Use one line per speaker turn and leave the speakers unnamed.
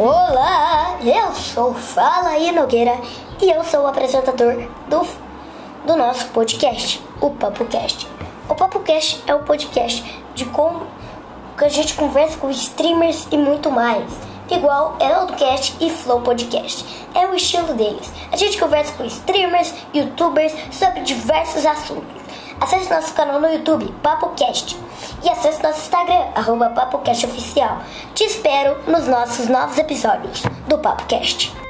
Olá, eu sou Fala aí Nogueira e eu sou o apresentador do, do nosso podcast, o PapoCast. O PapoCast é o podcast de como a gente conversa com streamers e muito mais, igual Heraldcast e Flow Podcast. É o estilo deles. A gente conversa com streamers, youtubers sobre diversos assuntos. Acesse nosso canal no YouTube, PapoCast. E acesse nosso Instagram, arroba PapoCast Oficial. Te espero nos nossos novos episódios do PapoCast.